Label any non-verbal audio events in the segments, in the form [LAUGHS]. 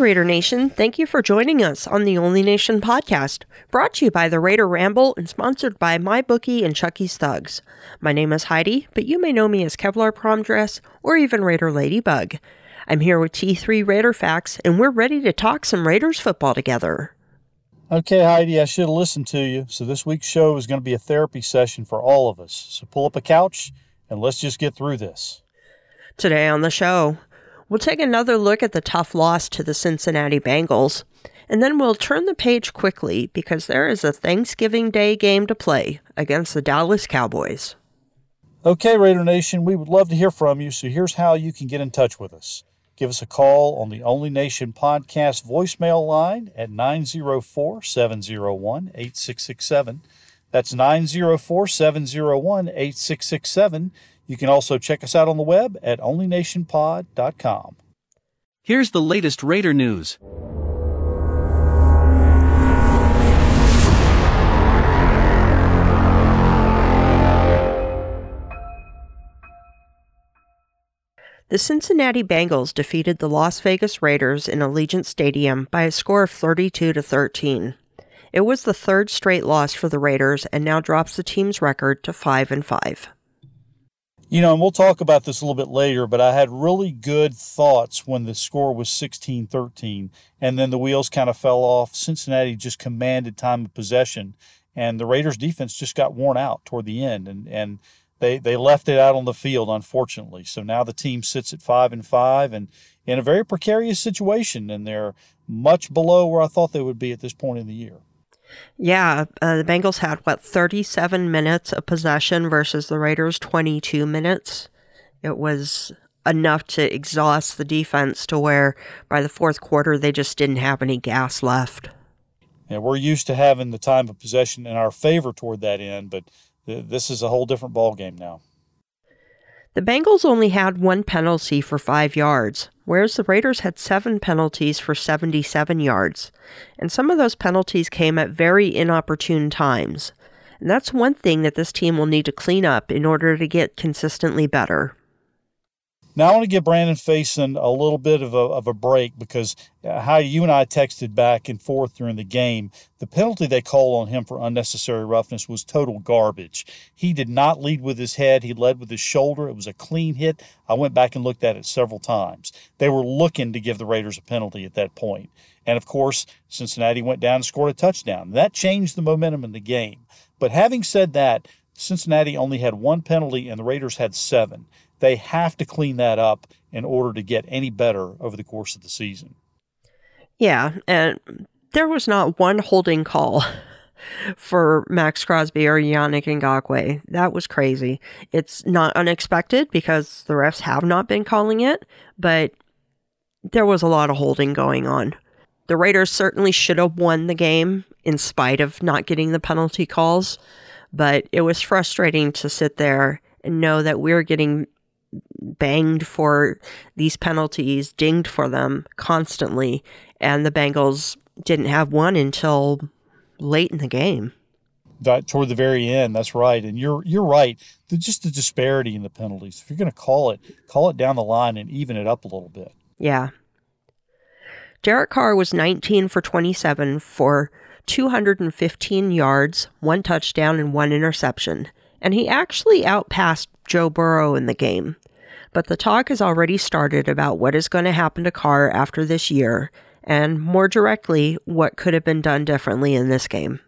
Raider Nation. Thank you for joining us on the Only Nation podcast, brought to you by the Raider Ramble and sponsored by MyBookie and Chucky's Thugs. My name is Heidi, but you may know me as Kevlar Prom Dress or even Raider Ladybug. I'm here with T3 Raider Fax, and we're ready to talk some Raiders football together. Okay, Heidi, I should have listened to you. So, this week's show is going to be a therapy session for all of us. So, pull up a couch and let's just get through this. Today on the show, we'll take another look at the tough loss to the Cincinnati Bengals, and then we'll turn the page quickly because there is a Thanksgiving Day game to play against the Dallas Cowboys. Okay, Raider Nation, we would love to hear from you. So, here's how you can get in touch with us. Give us a call on the Only Nation podcast voicemail line at 904 701 8667. That's 904 701 8667. You can also check us out on the web at onlynationpod.com. Here's the latest Raider news. The Cincinnati Bengals defeated the Las Vegas Raiders in Allegiant Stadium by a score of 32 to 13. It was the third straight loss for the Raiders and now drops the team's record to 5 and 5. You know, and we'll talk about this a little bit later, but I had really good thoughts when the score was 16 13, and then the wheels kind of fell off. Cincinnati just commanded time of possession, and the Raiders' defense just got worn out toward the end, and, and they, they left it out on the field, unfortunately. So now the team sits at 5 and 5 and in a very precarious situation, and they're much below where I thought they would be at this point in the year. Yeah, uh, the Bengals had what 37 minutes of possession versus the Raiders 22 minutes. It was enough to exhaust the defense to where by the fourth quarter they just didn't have any gas left. Yeah, we're used to having the time of possession in our favor toward that end, but th- this is a whole different ball game now. The Bengals only had one penalty for five yards, whereas the Raiders had seven penalties for 77 yards. And some of those penalties came at very inopportune times. And that's one thing that this team will need to clean up in order to get consistently better. Now I want to give Brandon Facyson a little bit of a, of a break because uh, how you and I texted back and forth during the game. The penalty they called on him for unnecessary roughness was total garbage. He did not lead with his head. He led with his shoulder. It was a clean hit. I went back and looked at it several times. They were looking to give the Raiders a penalty at that point. And of course, Cincinnati went down and scored a touchdown. That changed the momentum in the game. But having said that, Cincinnati only had one penalty and the Raiders had seven. They have to clean that up in order to get any better over the course of the season. Yeah, and there was not one holding call [LAUGHS] for Maxx Crosby or Yannick Ngakoue. That was crazy. It's not unexpected because the refs have not been calling it, but there was a lot of holding going on. The Raiders certainly should have won the game in spite of not getting the penalty calls, but it was frustrating to sit there and know that we're getting banged for these penalties, dinged for them constantly, and the Bengals didn't have one until late in the game. That toward the very end, that's right, and you're you're right. The, just the disparity in the penalties. If you're going to call it, call it down the line and even it up a little bit. Yeah. Derek Carr was 19 for 27 for 215 yards, one touchdown, and one interception. And he actually outpassed Joe Burrow in the game. But the talk has already started about what is going to happen to Carr after this year, and more directly, what could have been done differently in this game.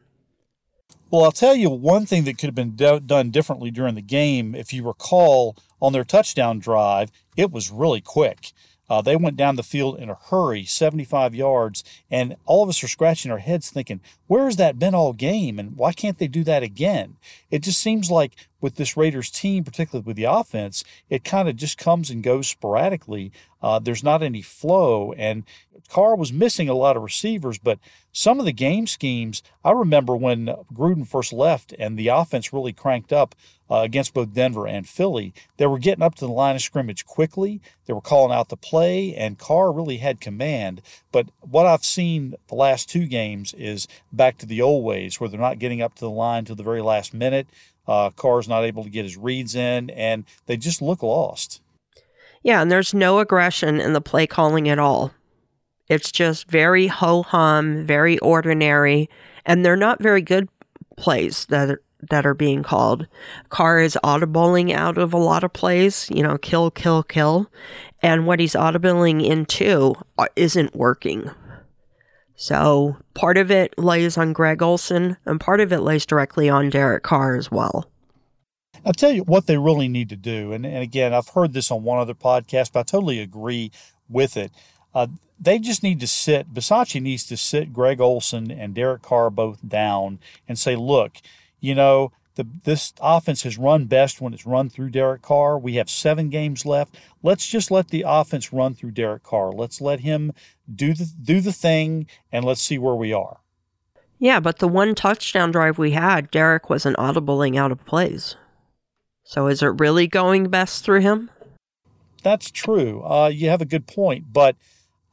Well, I'll tell you one thing that could have been do- done differently during the game. If you recall, on their touchdown drive, it was really quick. Uh, they went down the field in a hurry, 75 yards, and all of us are scratching our heads thinking, where has that been all game? And why can't they do that again? It just seems like with this Raiders team, particularly with the offense, it kind of just comes and goes sporadically. Uh, there's not any flow. And Carr was missing a lot of receivers, but some of the game schemes, I remember when Gruden first left and the offense really cranked up uh, against both Denver and Philly, they were getting up to the line of scrimmage quickly. They were calling out the play, and Carr really had command. But what I've seen the last two games is back to the old ways where they're not getting up to the line to the very last minute. Uh, Carr's not able to get his reads in, and they just look lost. Yeah, and there's no aggression in the play calling at all. It's just very ho hum, very ordinary, and they're not very good plays that are, that are being called. Carr is audibling out of a lot of plays, you know, kill, kill, kill, and what he's audibling into uh, isn't working. So part of it lays on Greg Olson, and part of it lays directly on Derek Carr as well. I'll tell you what they really need to do. And, and again, I've heard this on one other podcast, but I totally agree with it. Uh, they just need to sit, Bisaccia needs to sit Greg Olson and Derek Carr both down and say, look, you know, the, this offense has run best when it's run through Derek Carr. We have seven games left. Let's just let the offense run through Derek Carr. Let's let him do the do the thing, and let's see where we are. Yeah, but the one touchdown drive we had, Derek wasn't audibling out of plays. So is it really going best through him? That's true. Uh, you have a good point, but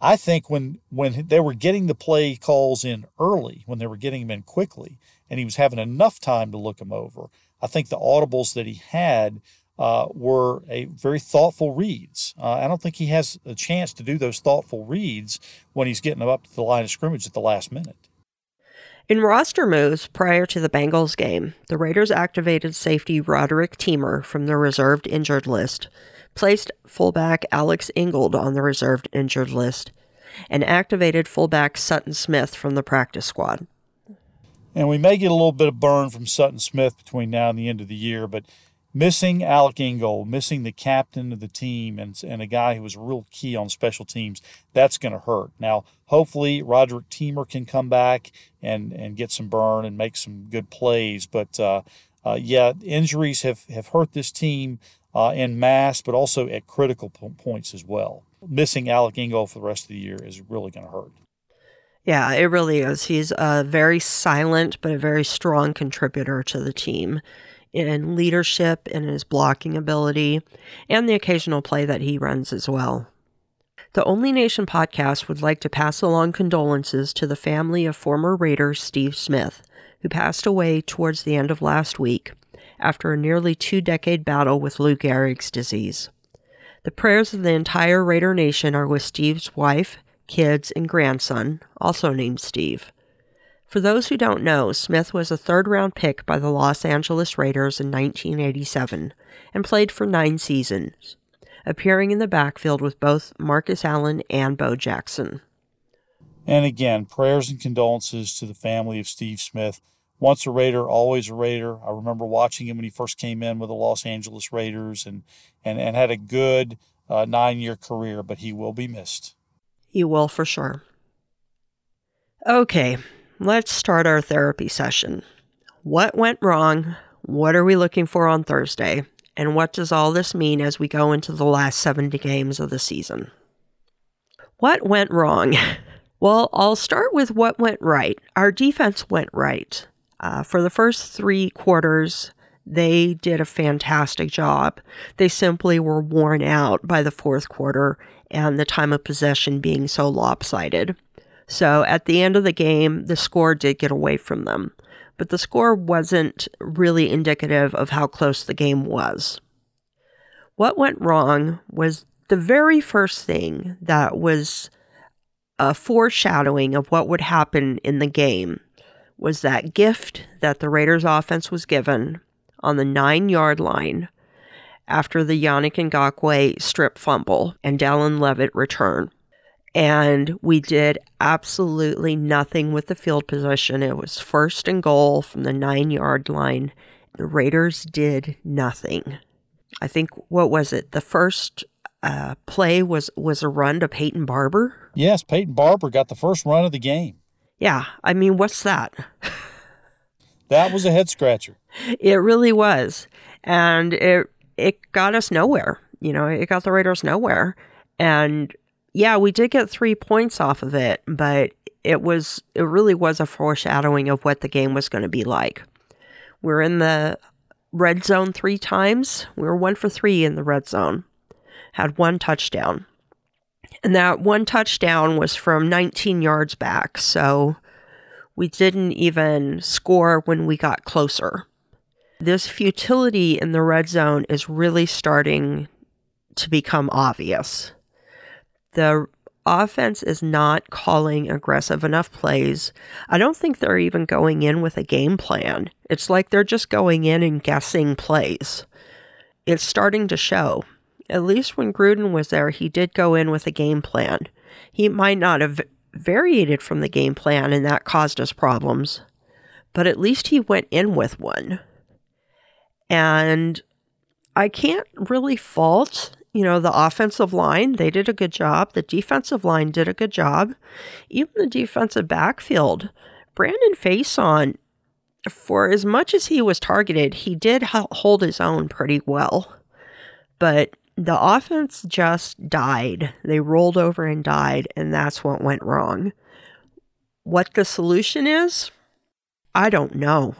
I think when when they were getting the play calls in early, when they were getting them in quickly, and he was having enough time to look him over, I think the audibles that he had uh, were a very thoughtful reads. Uh, I don't think he has a chance to do those thoughtful reads when he's getting them up to the line of scrimmage at the last minute. In roster moves prior to the Bengals game, the Raiders activated safety Roderick Teamer from the reserved injured list, placed fullback Alec Ingold on the reserved injured list, and activated fullback Sutton Smith from the practice squad. And we may get a little bit of burn from Sutton Smith between now and the end of the year, but missing Alec Ingold, missing the captain of the team, and, and a guy who was real key on special teams, that's going to hurt. Now, hopefully, Roderick Teamer can come back and, and get some burn and make some good plays. But uh, uh, yeah, injuries have, have hurt this team uh, in mass, but also at critical points as well. Missing Alec Ingold for the rest of the year is really going to hurt. Yeah, it really is. He's a very silent but a very strong contributor to the team in leadership and his blocking ability and the occasional play that he runs as well. The Only Nation podcast would like to pass along condolences to the family of former Raider Steve Smith, who passed away towards the end of last week after a nearly two decade battle with Lou Gehrig's disease. The prayers of the entire Raider Nation are with Steve's wife, kids, and grandson, also named Steve. For those who don't know, Smith was a third round pick by the Los Angeles Raiders in 1987 and played for nine seasons, appearing in the backfield with both Marcus Allen and Bo Jackson. And again, prayers and condolences to the family of Steve Smith. Once a Raider, always a Raider. I remember watching him when he first came in with the Los Angeles Raiders and, and, and had a good uh, nine year career, but he will be missed. He will for sure. Okay, let's start our therapy session. What went wrong? What are we looking for on Thursday? And what does all this mean as we go into the last 70 games of the season? What went wrong? [LAUGHS] Well, I'll start with what went right. Our defense went right. Uh, for the first three quarters, they did a fantastic job. They simply were worn out by the fourth quarter and the time of possession being so lopsided. So at the end of the game, the score did get away from them, but the score wasn't really indicative of how close the game was. What went wrong was the very first thing that was a foreshadowing of what would happen in the game was that gift that the Raiders offense was given on the nine yard line after the Yannick Ngakoue strip fumble and Dallin Leavitt return. And we did absolutely nothing with the field position. It was first and goal from the nine yard line. The Raiders did nothing. I think, what was it? The first uh, play was, was a run to Peyton Barber. Yes, Peyton Barber got the first run of the game. Yeah, I mean, what's that? [LAUGHS] that was a head scratcher. It really was. And it it got us nowhere. You know, it got the Raiders nowhere. And yeah, we did get 3 points off of it, but it was it really was a foreshadowing of what the game was going to be like. We're in the red zone 3 times. We were 1 for 3 in the red zone. Had one touchdown. And that one touchdown was from 19 yards back. So we didn't even score when we got closer. This futility in the red zone is really starting to become obvious. The offense is not calling aggressive enough plays. I don't think they're even going in with a game plan. It's like they're just going in and guessing plays. It's starting to show at least when Gruden was there, he did go in with a game plan. He might not have variated from the game plan, and that caused us problems, but at least he went in with one. And I can't really fault, you know, the offensive line. They did a good job. The defensive line did a good job. Even the defensive backfield. Brandon Facyson, for as much as he was targeted, he did hold his own pretty well. But the offense just died. They rolled over and died, and that's what went wrong. What the solution is, I don't know.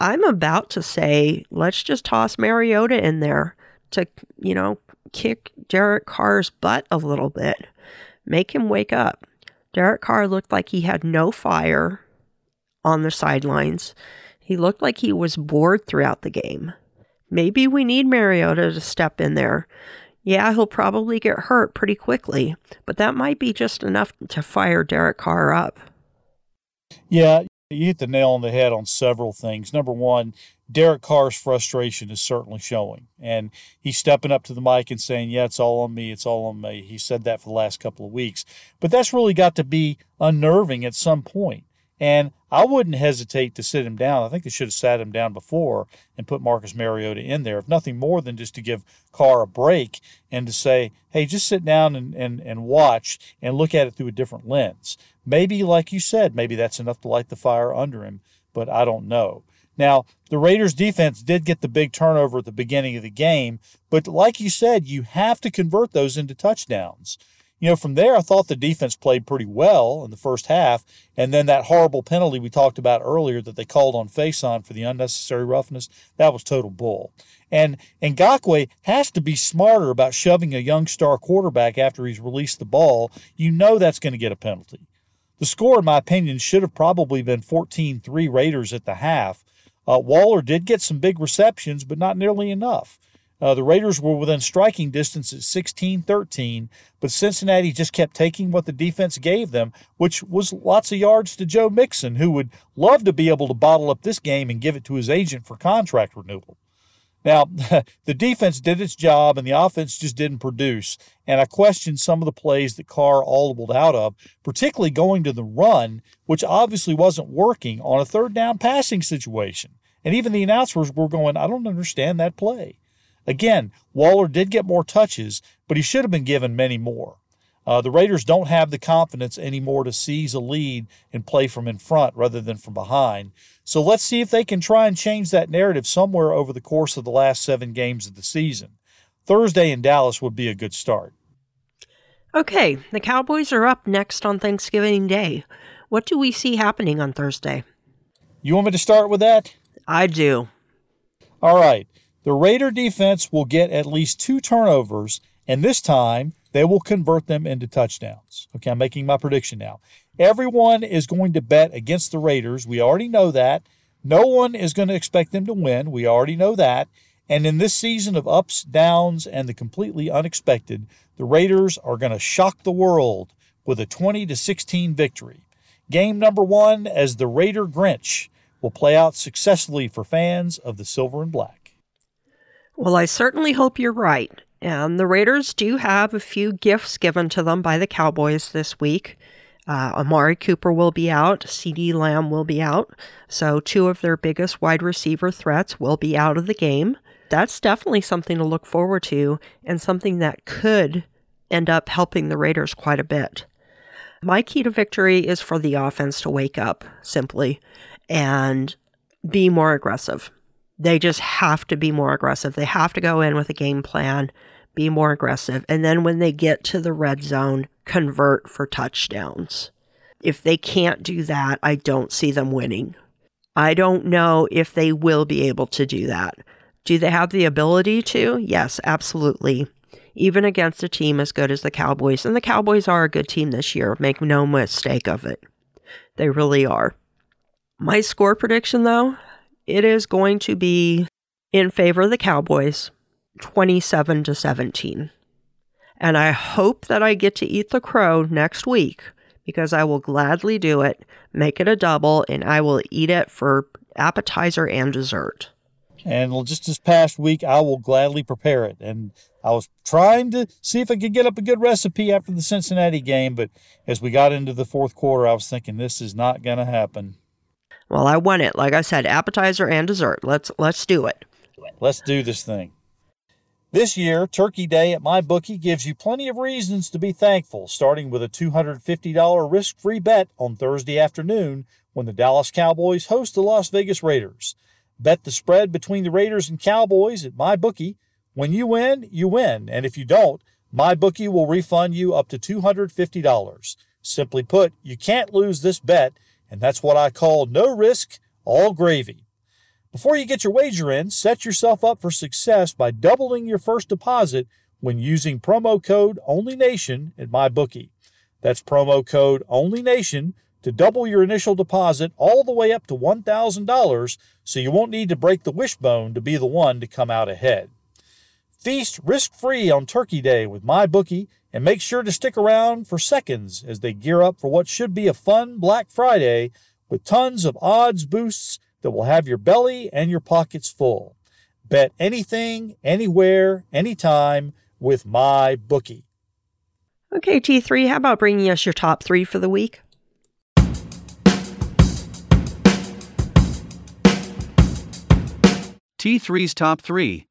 I'm about to say, let's just toss Mariota in there to, you know, kick Derek Carr's butt a little bit, make him wake up. Derek Carr looked like he had no fire on the sidelines. He looked like he was bored throughout the game. Maybe we need Mariota to step in there. Yeah, he'll probably get hurt pretty quickly, but that might be just enough to fire Derek Carr up. Yeah, you hit the nail on the head on several things. Number one, Derek Carr's frustration is certainly showing. And he's stepping up to the mic and saying, Yeah, it's all on me. It's all on me. He said that for the last couple of weeks. But that's really got to be unnerving at some point. And I wouldn't hesitate to sit him down. I think they should have sat him down before and put Marcus Mariota in there, if nothing more than just to give Carr a break and to say, hey, just sit down and, and, and watch and look at it through a different lens. Maybe, like you said, maybe that's enough to light the fire under him, but I don't know. Now, the Raiders defense did get the big turnover at the beginning of the game, but like you said, you have to convert those into touchdowns you know, from there, I thought the defense played pretty well in the first half. And then that horrible penalty we talked about earlier that they called on Facyson for the unnecessary roughness, that was total bull. And Ngakoue has to be smarter about shoving a young star quarterback after he's released the ball. You know that's going to get a penalty. The score, in my opinion, should have probably been 14 3 Raiders at the half. Uh, Waller did get some big receptions, but not nearly enough. Uh, the Raiders were within striking distance at 16 13, but Cincinnati just kept taking what the defense gave them, which was lots of yards to Joe Mixon, who would love to be able to bottle up this game and give it to his agent for contract renewal. Now, [LAUGHS] the defense did its job and the offense just didn't produce. And I questioned some of the plays that Carr audibled out of, particularly going to the run, which obviously wasn't working on a third down passing situation. And even the announcers were going, I don't understand that play. Again, Waller did get more touches, but he should have been given many more. Uh, the Raiders don't have the confidence anymore to seize a lead and play from in front rather than from behind. So let's see if they can try and change that narrative somewhere over the course of the last seven games of the season. Thursday in Dallas would be a good start. Okay, the Cowboys are up next on Thanksgiving Day. What do we see happening on Thursday? You want me to start with that? I do. All right. The Raider defense will get at least two turnovers, and this time they will convert them into touchdowns. Okay, I'm making my prediction now. Everyone is going to bet against the Raiders. We already know that. No one is going to expect them to win. We already know that. And in this season of ups, downs, and the completely unexpected, the Raiders are going to shock the world with a 20 to 16 victory. Game number one, as the Raider Grinch, will play out successfully for fans of the Silver and Black. Well, I certainly hope you're right. And the Raiders do have a few gifts given to them by the Cowboys this week. Uh, Amari Cooper will be out, CeeDee Lamb will be out. So, two of their biggest wide receiver threats will be out of the game. That's definitely something to look forward to and something that could end up helping the Raiders quite a bit. My key to victory is for the offense to wake up simply and be more aggressive. They just have to be more aggressive. They have to go in with a game plan, be more aggressive. And then when they get to the red zone, convert for touchdowns. If they can't do that, I don't see them winning. I don't know if they will be able to do that. Do they have the ability to? Yes, absolutely. Even against a team as good as the Cowboys. And the Cowboys are a good team this year. Make no mistake of it. They really are. My score prediction, though, it is going to be in favor of the Cowboys 27 to 17. And I hope that I get to eat the crow next week because I will gladly do it, make it a double, and I will eat it for appetizer and dessert. And just this past week, I will gladly prepare it. And I was trying to see if I could get up a good recipe after the Cincinnati game, but as we got into the fourth quarter, I was thinking this is not going to happen. Well, I want it. Like I said, appetizer and dessert. Let's let's do it. Let's do this thing. This year, Turkey Day at my bookie gives you plenty of reasons to be thankful, starting with a $250 risk-free bet on Thursday afternoon when the Dallas Cowboys host the Las Vegas Raiders. Bet the spread between the Raiders and Cowboys at my bookie. When you win, you win, and if you don't, my bookie will refund you up to $250. Simply put, you can't lose this bet and that's what I call no risk, all gravy. Before you get your wager in, set yourself up for success by doubling your first deposit when using promo code ONLYNATION at MyBookie. That's promo code ONLYNATION to double your initial deposit all the way up to $1,000 so you won't need to break the wishbone to be the one to come out ahead. Feast risk free on Turkey Day with MyBookie and make sure to stick around for seconds as they gear up for what should be a fun Black Friday with tons of odds boosts that will have your belly and your pockets full. Bet anything, anywhere, anytime with my bookie. Okay, T3, how about bringing us your top three for the week? T3's top three.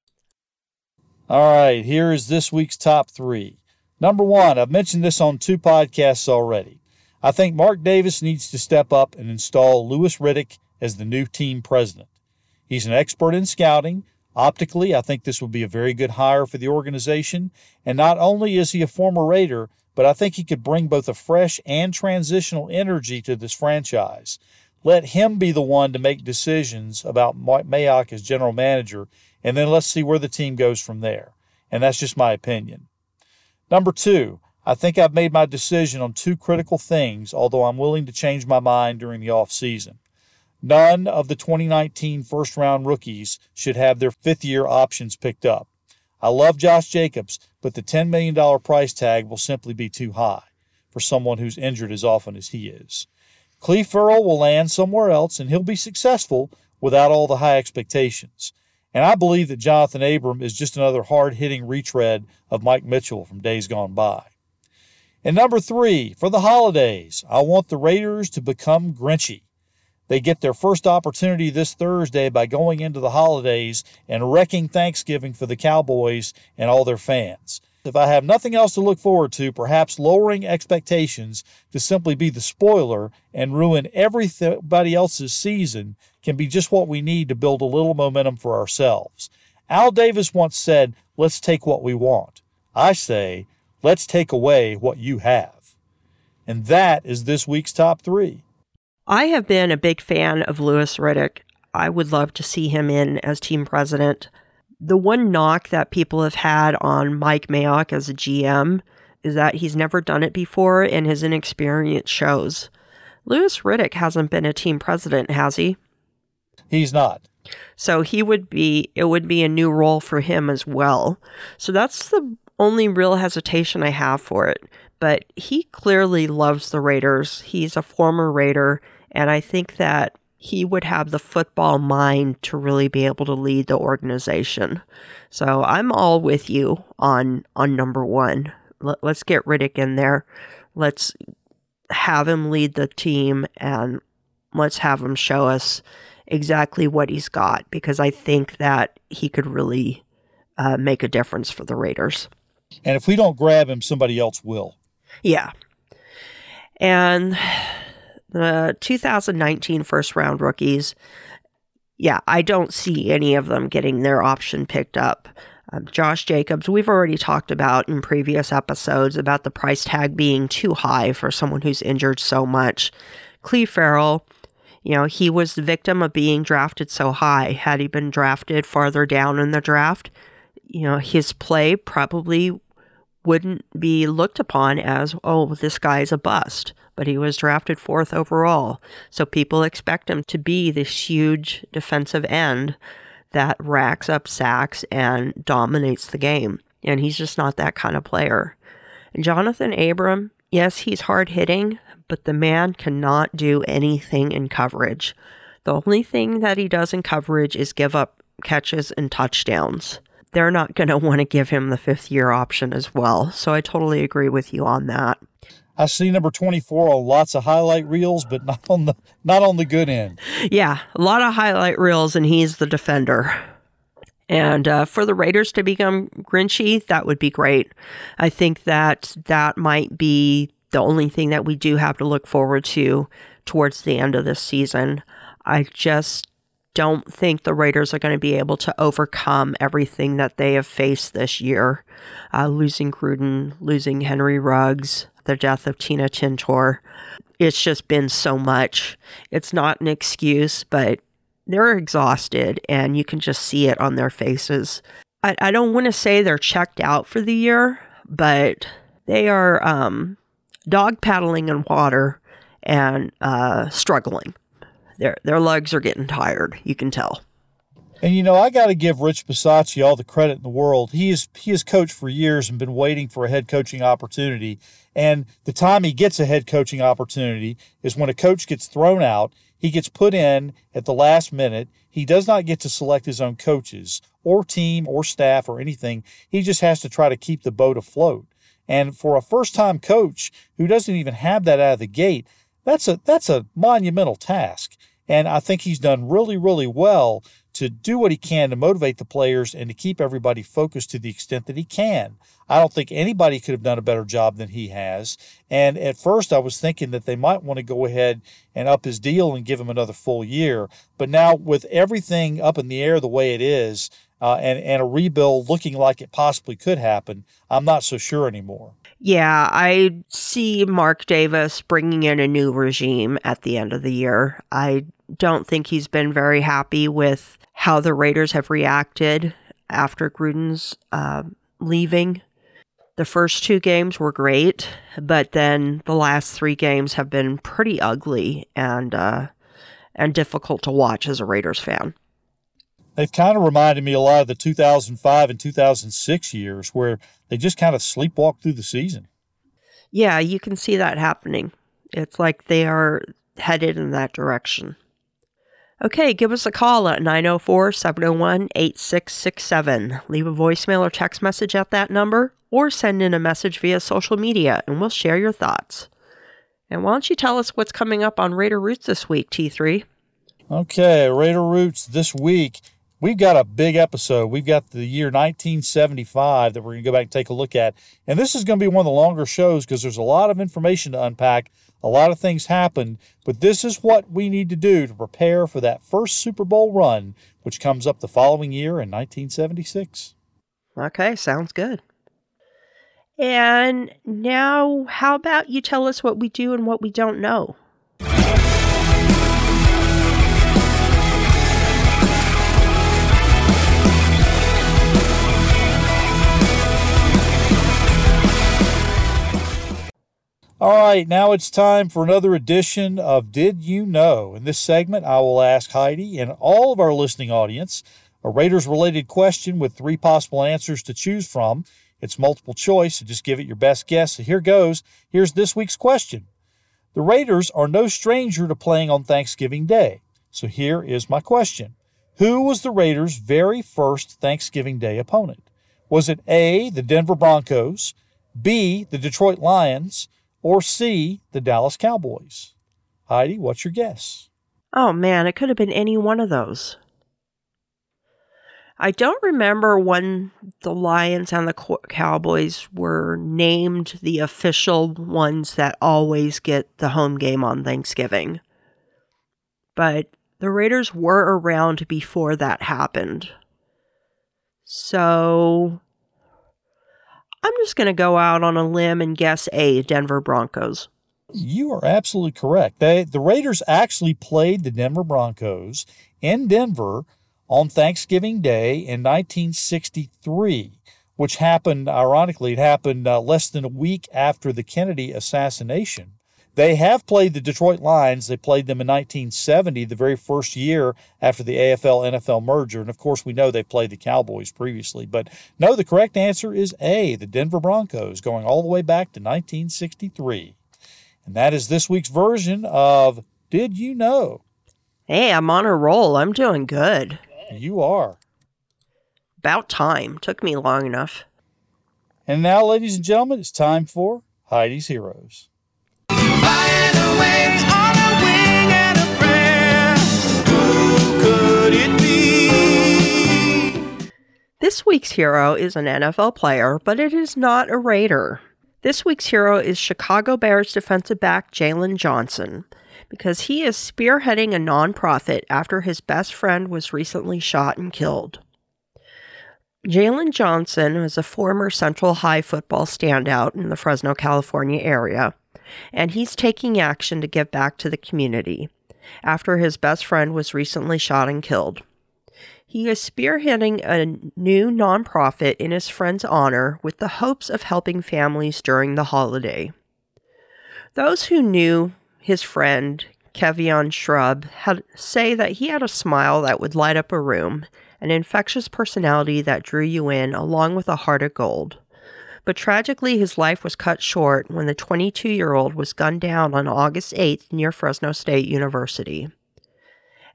All right, here is this week's top three. Number one, I've mentioned this on two podcasts already. I think Mark Davis needs to step up and install Louis Riddick as the new team president. He's an expert in scouting. Optically, I think this would be a very good hire for the organization. And not only is he a former Raider, but I think he could bring both a fresh and transitional energy to this franchise. Let him be the one to make decisions about Mayock as general manager, and then let's see where the team goes from there. And that's just my opinion. Number two, I think I've made my decision on two critical things, although I'm willing to change my mind during the offseason. None of the 2019 first round rookies should have their fifth year options picked up. I love Josh Jacobs, but the $10 million price tag will simply be too high for someone who's injured as often as he is. Cleve Ferrell will land somewhere else and he'll be successful without all the high expectations. And I believe that Jonathan Abram is just another hard hitting retread of Mike Mitchell from days gone by. And number three, for the holidays, I want the Raiders to become Grinchy. They get their first opportunity this Thursday by going into the holidays and wrecking Thanksgiving for the Cowboys and all their fans. If I have nothing else to look forward to, perhaps lowering expectations to simply be the spoiler and ruin everybody else's season can be just what we need to build a little momentum for ourselves. Al Davis once said, Let's take what we want. I say, Let's take away what you have. And that is this week's top three. I have been a big fan of Louis Riddick. I would love to see him in as team president. The one knock that people have had on Mike Mayock as a GM is that he's never done it before and his inexperience shows. Louis Riddick hasn't been a team president, has he? He's not. So he would be, it would be a new role for him as well. So that's the only real hesitation I have for it. But he clearly loves the Raiders. He's a former Raider. And I think that he would have the football mind to really be able to lead the organization. So I'm all with you on on number one. Let, let's get Riddick in there. Let's have him lead the team and let's have him show us exactly what he's got because I think that he could really uh, make a difference for the Raiders. And if we don't grab him, somebody else will. Yeah. And the 2019 first round rookies, yeah, I don't see any of them getting their option picked up. Um, Josh Jacobs, we've already talked about in previous episodes about the price tag being too high for someone who's injured so much. Cleve Ferrell, you know, he was the victim of being drafted so high. Had he been drafted farther down in the draft, you know, his play probably wouldn't be looked upon as, oh, this guy's a bust. But he was drafted fourth overall. So people expect him to be this huge defensive end that racks up sacks and dominates the game. And he's just not that kind of player. And Jonathan Abram, yes, he's hard hitting, but the man cannot do anything in coverage. The only thing that he does in coverage is give up catches and touchdowns. They're not going [LAUGHS] to want to give him the fifth year option as well. So I totally agree with you on that. I see number 24 on lots of highlight reels, but not on the not on the good end. Yeah, a lot of highlight reels, and he's the defender. And uh, for the Raiders to become Grinchy, that would be great. I think that that might be the only thing that we do have to look forward to towards the end of this season. I just don't think the Raiders are going to be able to overcome everything that they have faced this year. Uh, losing Gruden, losing Henry Ruggs, the death of Tina Tintor. It's just been so much. It's not an excuse, but they're exhausted and you can just see it on their faces. I, I don't want to say they're checked out for the year, but they are um, dog paddling in water and uh, struggling. Their, their legs are getting tired, you can tell. And you know, I got to give Rich Bisaccia all the credit in the world. He is he has coached for years and been waiting for a head coaching opportunity. And the time he gets a head coaching opportunity is when a coach gets thrown out. He gets put in at the last minute. He does not get to select his own coaches or team or staff or anything. He just has to try to keep the boat afloat. And for a first-time coach who doesn't even have that out of the gate, that's a that's a monumental task. And I think he's done really, really well to do what he can to motivate the players and to keep everybody focused to the extent that he can. I don't think anybody could have done a better job than he has. And at first, I was thinking that they might want to go ahead and up his deal and give him another full year. But now, with everything up in the air the way it is, uh, and, and a rebuild looking like it possibly could happen, I'm not so sure anymore. Yeah, I see Mark Davis bringing in a new regime at the end of the year. I don't think he's been very happy with how the Raiders have reacted after Gruden's uh, leaving. The first two games were great, but then the last three games have been pretty ugly and uh, and difficult to watch as a Raiders fan. They've kind of reminded me a lot of the 2005 and 2006 years where they just kind of sleepwalk through the season. Yeah, you can see that happening. It's like they are headed in that direction. Okay, give us a call at 904 701 8667. Leave a voicemail or text message at that number, or send in a message via social media and we'll share your thoughts. And why don't you tell us what's coming up on Raider Roots this week, T3? Okay, Raider Roots this week. We've got a big episode. We've got the year 1975 that we're going to go back and take a look at. And this is going to be one of the longer shows because there's a lot of information to unpack a lot of things happened, but this is what we need to do to prepare for that first Super Bowl run, which comes up the following year in 1976. Okay, sounds good. And now, how about you tell us what we do and what we don't know? All right, now it's time for another edition of Did You Know? In this segment, I will ask Heidi and all of our listening audience a Raiders related question with three possible answers to choose from. It's multiple choice, so just give it your best guess. So here goes. Here's this week's question The Raiders are no stranger to playing on Thanksgiving Day. So here is my question Who was the Raiders' very first Thanksgiving Day opponent? Was it A, the Denver Broncos, B, the Detroit Lions, or C, the Dallas Cowboys? Heidi, what's your guess? Oh man, it could have been any one of those. I don't remember when the Lions and the Cowboys were named the official ones that always get the home game on Thanksgiving. But the Raiders were around before that happened. So I'm just going to go out on a limb and guess A, Denver Broncos. You are absolutely correct. They, the Raiders actually played the Denver Broncos in Denver on Thanksgiving Day in 1963, which happened, ironically, it happened uh, less than a week after the Kennedy assassination. They have played the Detroit Lions. They played them in 1970, the very first year after the AFL NFL merger. And of course, we know they played the Cowboys previously. But no, the correct answer is A, the Denver Broncos, going all the way back to 1963. And that is this week's version of Did You Know? Hey, I'm on a roll. I'm doing good. You are. About time. Took me long enough. And now, ladies and gentlemen, it's time for Heidi's Heroes. This week's hero is an NFL player, but it is not a Raider. This week's hero is Chicago Bears defensive back Jaylon Johnson because he is spearheading a nonprofit after his best friend was recently shot and killed. Jaylon Johnson was a former Central High football standout in the Fresno, California area and he's taking action to give back to the community after his best friend was recently shot and killed. He is spearheading a new nonprofit in his friend's honor with the hopes of helping families during the holiday. Those who knew his friend, Kevion Shrub, had, say that he had a smile that would light up a room, an infectious personality that drew you in, along with a heart of gold. But tragically, his life was cut short when the 22 year old was gunned down on August 8th near Fresno State University.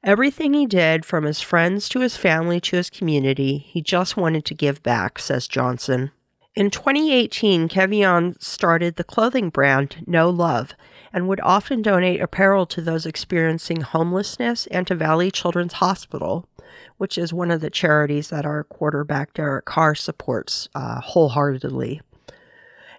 Everything he did, from his friends to his family to his community, he just wanted to give back, says Johnson. In 2018, Kevion started the clothing brand No Love and would often donate apparel to those experiencing homelessness and to Valley Children's Hospital, which is one of the charities that our quarterback Derek Carr supports uh, wholeheartedly.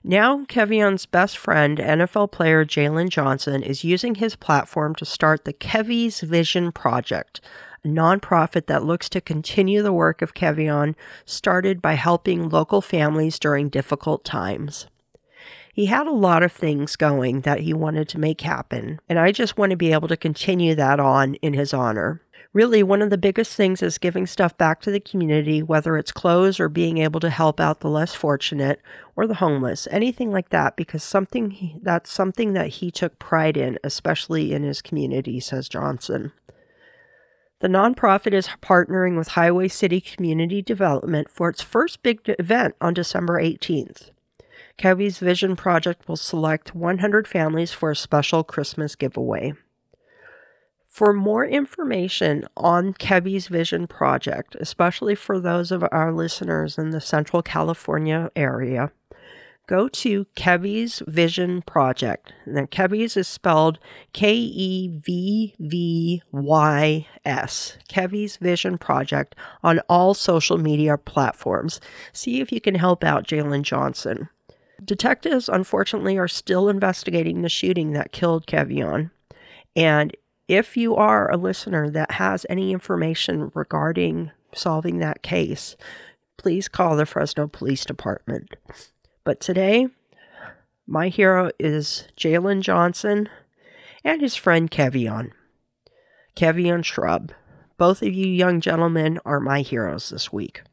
Now, Kevion's best friend, NFL player Jaylon Johnson, is using his platform to start the Kevvy's Vision Project, a nonprofit that looks to continue the work of Kevion, started by helping local families during difficult times. He had a lot of things going that he wanted to make happen, and I just want to be able to continue that on in his honor really one of the biggest things is giving stuff back to the community, whether it's clothes or being able to help out the less fortunate or the homeless, anything like that, because something he, that's something that he took pride in, especially in his community, says Johnson. The nonprofit is partnering with Highway City Community Development for its first big event on December 18th. Kevvy's Vision Project will select 100 families for a special Christmas giveaway. For more information on Kevvy's Vision Project, especially for those of our listeners in the Central California area, go to Kevvy's Vision Project. Now, Kevvy's is spelled K E V V Y S. Kevvy's Vision Project on all social media platforms. See if you can help out Jaylon Johnson. Detectives, unfortunately, are still investigating the shooting that killed Kevion. And if you are a listener that has any information regarding solving that case, please call the Fresno Police Department. But today, my hero is Jaylon Johnson and his friend Kevion. Kevion Shrub. Both of you young gentlemen are my heroes this week.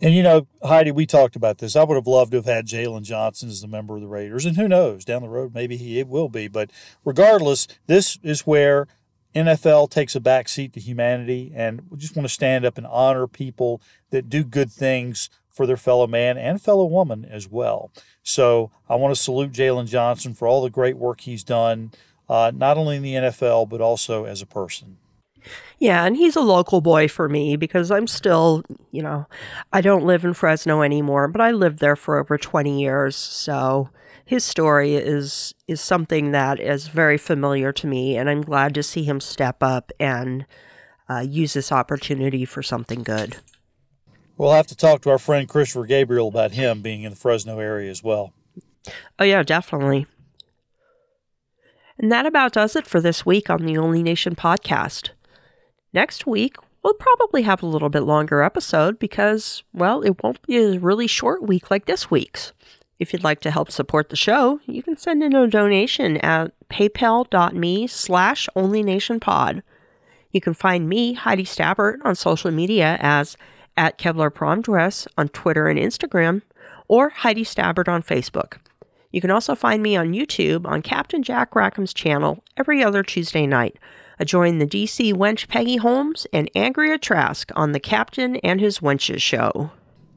And you know, Heidi, we talked about this. I would have loved to have had Jaylon Johnson as a member of the Raiders, and who knows, down the road maybe he it will be. But regardless, this is where NFL takes a back seat to humanity, and we just want to stand up and honor people that do good things for their fellow man and fellow woman as well. So I want to salute Jaylon Johnson for all the great work he's done, uh, not only in the NFL but also as a person. Yeah, and he's a local boy for me because I'm still, you know, I don't live in Fresno anymore, but I lived there for over 20 years. So his story is is something that is very familiar to me, and I'm glad to see him step up and uh, use this opportunity for something good. We'll have to talk to our friend Christopher Gabriel about him being in the Fresno area as well. Oh, yeah, definitely. And that about does it for this week on the Only Nation podcast. Next week, we'll probably have a little bit longer episode because, well, it won't be a really short week like this week's. If you'd like to help support the show, you can send in a donation at paypal.me slash onlynationpod. You can find me, Heidi Stabbert, on social media as at Kevlar Prom Dress on Twitter and Instagram, or Heidi Stabbert on Facebook. You can also find me on YouTube on Captain Jack Rackham's channel every other Tuesday night. Join the DC wench Peggy Holmes and Andrea Trask on the Captain and His Wenches show.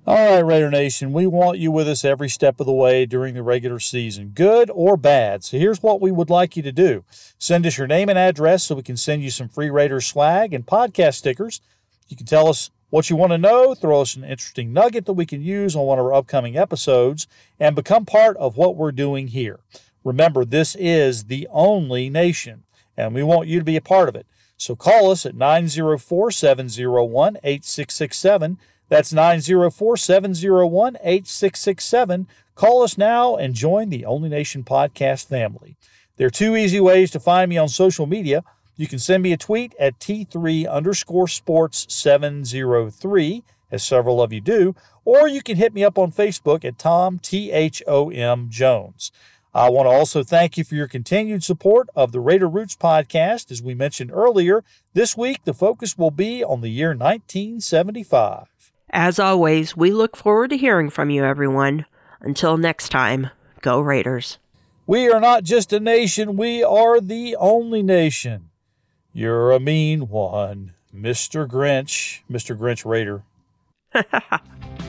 All right, Raider Nation, we want you with us every step of the way during the regular season, good or bad. So here's what we would like you to do send us your name and address so we can send you some free Raiders swag and podcast stickers. You can tell us what you want to know, throw us an interesting nugget that we can use on one of our upcoming episodes, and become part of what we're doing here. Remember, this is the only nation, and we want you to be a part of it. So call us at 904 701 8667. That's 904 701 8667. Call us now and join the Only Nation podcast family. There are two easy ways to find me on social media. You can send me a tweet at T3 underscore sports 703, as several of you do, or you can hit me up on Facebook at Tom T H O M Jones. I want to also thank you for your continued support of the Raider Roots podcast. As we mentioned earlier, this week the focus will be on the year 1975. As always, we look forward to hearing from you, everyone. Until next time, go Raiders. We are not just a nation, we are the only nation. You're a mean one, Mr. Grinch, Mr. Grinch Raider. [LAUGHS]